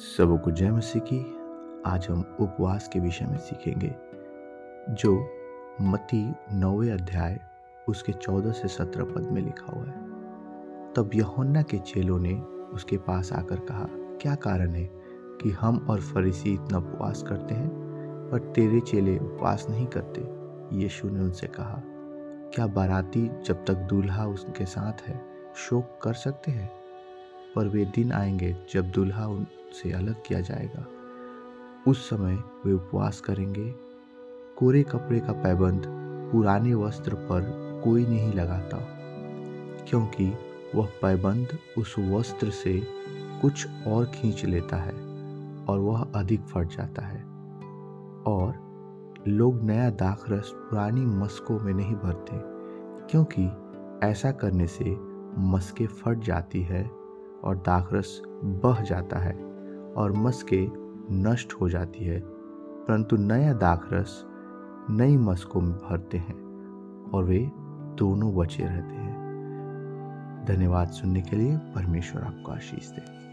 सबों को जय मसीह की। आज हम उपवास के विषय में सीखेंगे, जो मती नौवे अध्याय, उसके चौदह से सत्रह पद में लिखा हुआ है। तब यहोन्ना के चेलों ने उसके पास आकर कहा, क्या कारण है कि हम और फरीसी इतना उपवास करते हैं पर तेरे चेले उपवास नहीं करते? यीशु ने उनसे कहा, क्या बाराती जब तक दूल्हा उसके साथ है, शोक कर सकते हैं? पर वे दिन आएँगे जब दुल्हा उनसे अलग किया जाएगा। उस समय वे उपवास करेंगे। कोरे कपड़े का पैबंद पुराने वस्त्र पर कोई नहीं लगाता, क्योंकि वह पैबंद उस वस्त्र से कुछ और खींच लेता है और वह अधिक फट जाता है। और लोग नया दाखरस पुरानी मस्कों में नहीं भरते, क्योंकि ऐसा करने से मस्कें फट जाती है और दाखरस बह जाता है और मस्के नष्ट हो जाती है। परंतु नया दाखरस नई मस्कों में भरते हैं और वे दोनों बचे रहते हैं। धन्यवाद सुनने के लिए परमेश्वर आपको आशीष दे।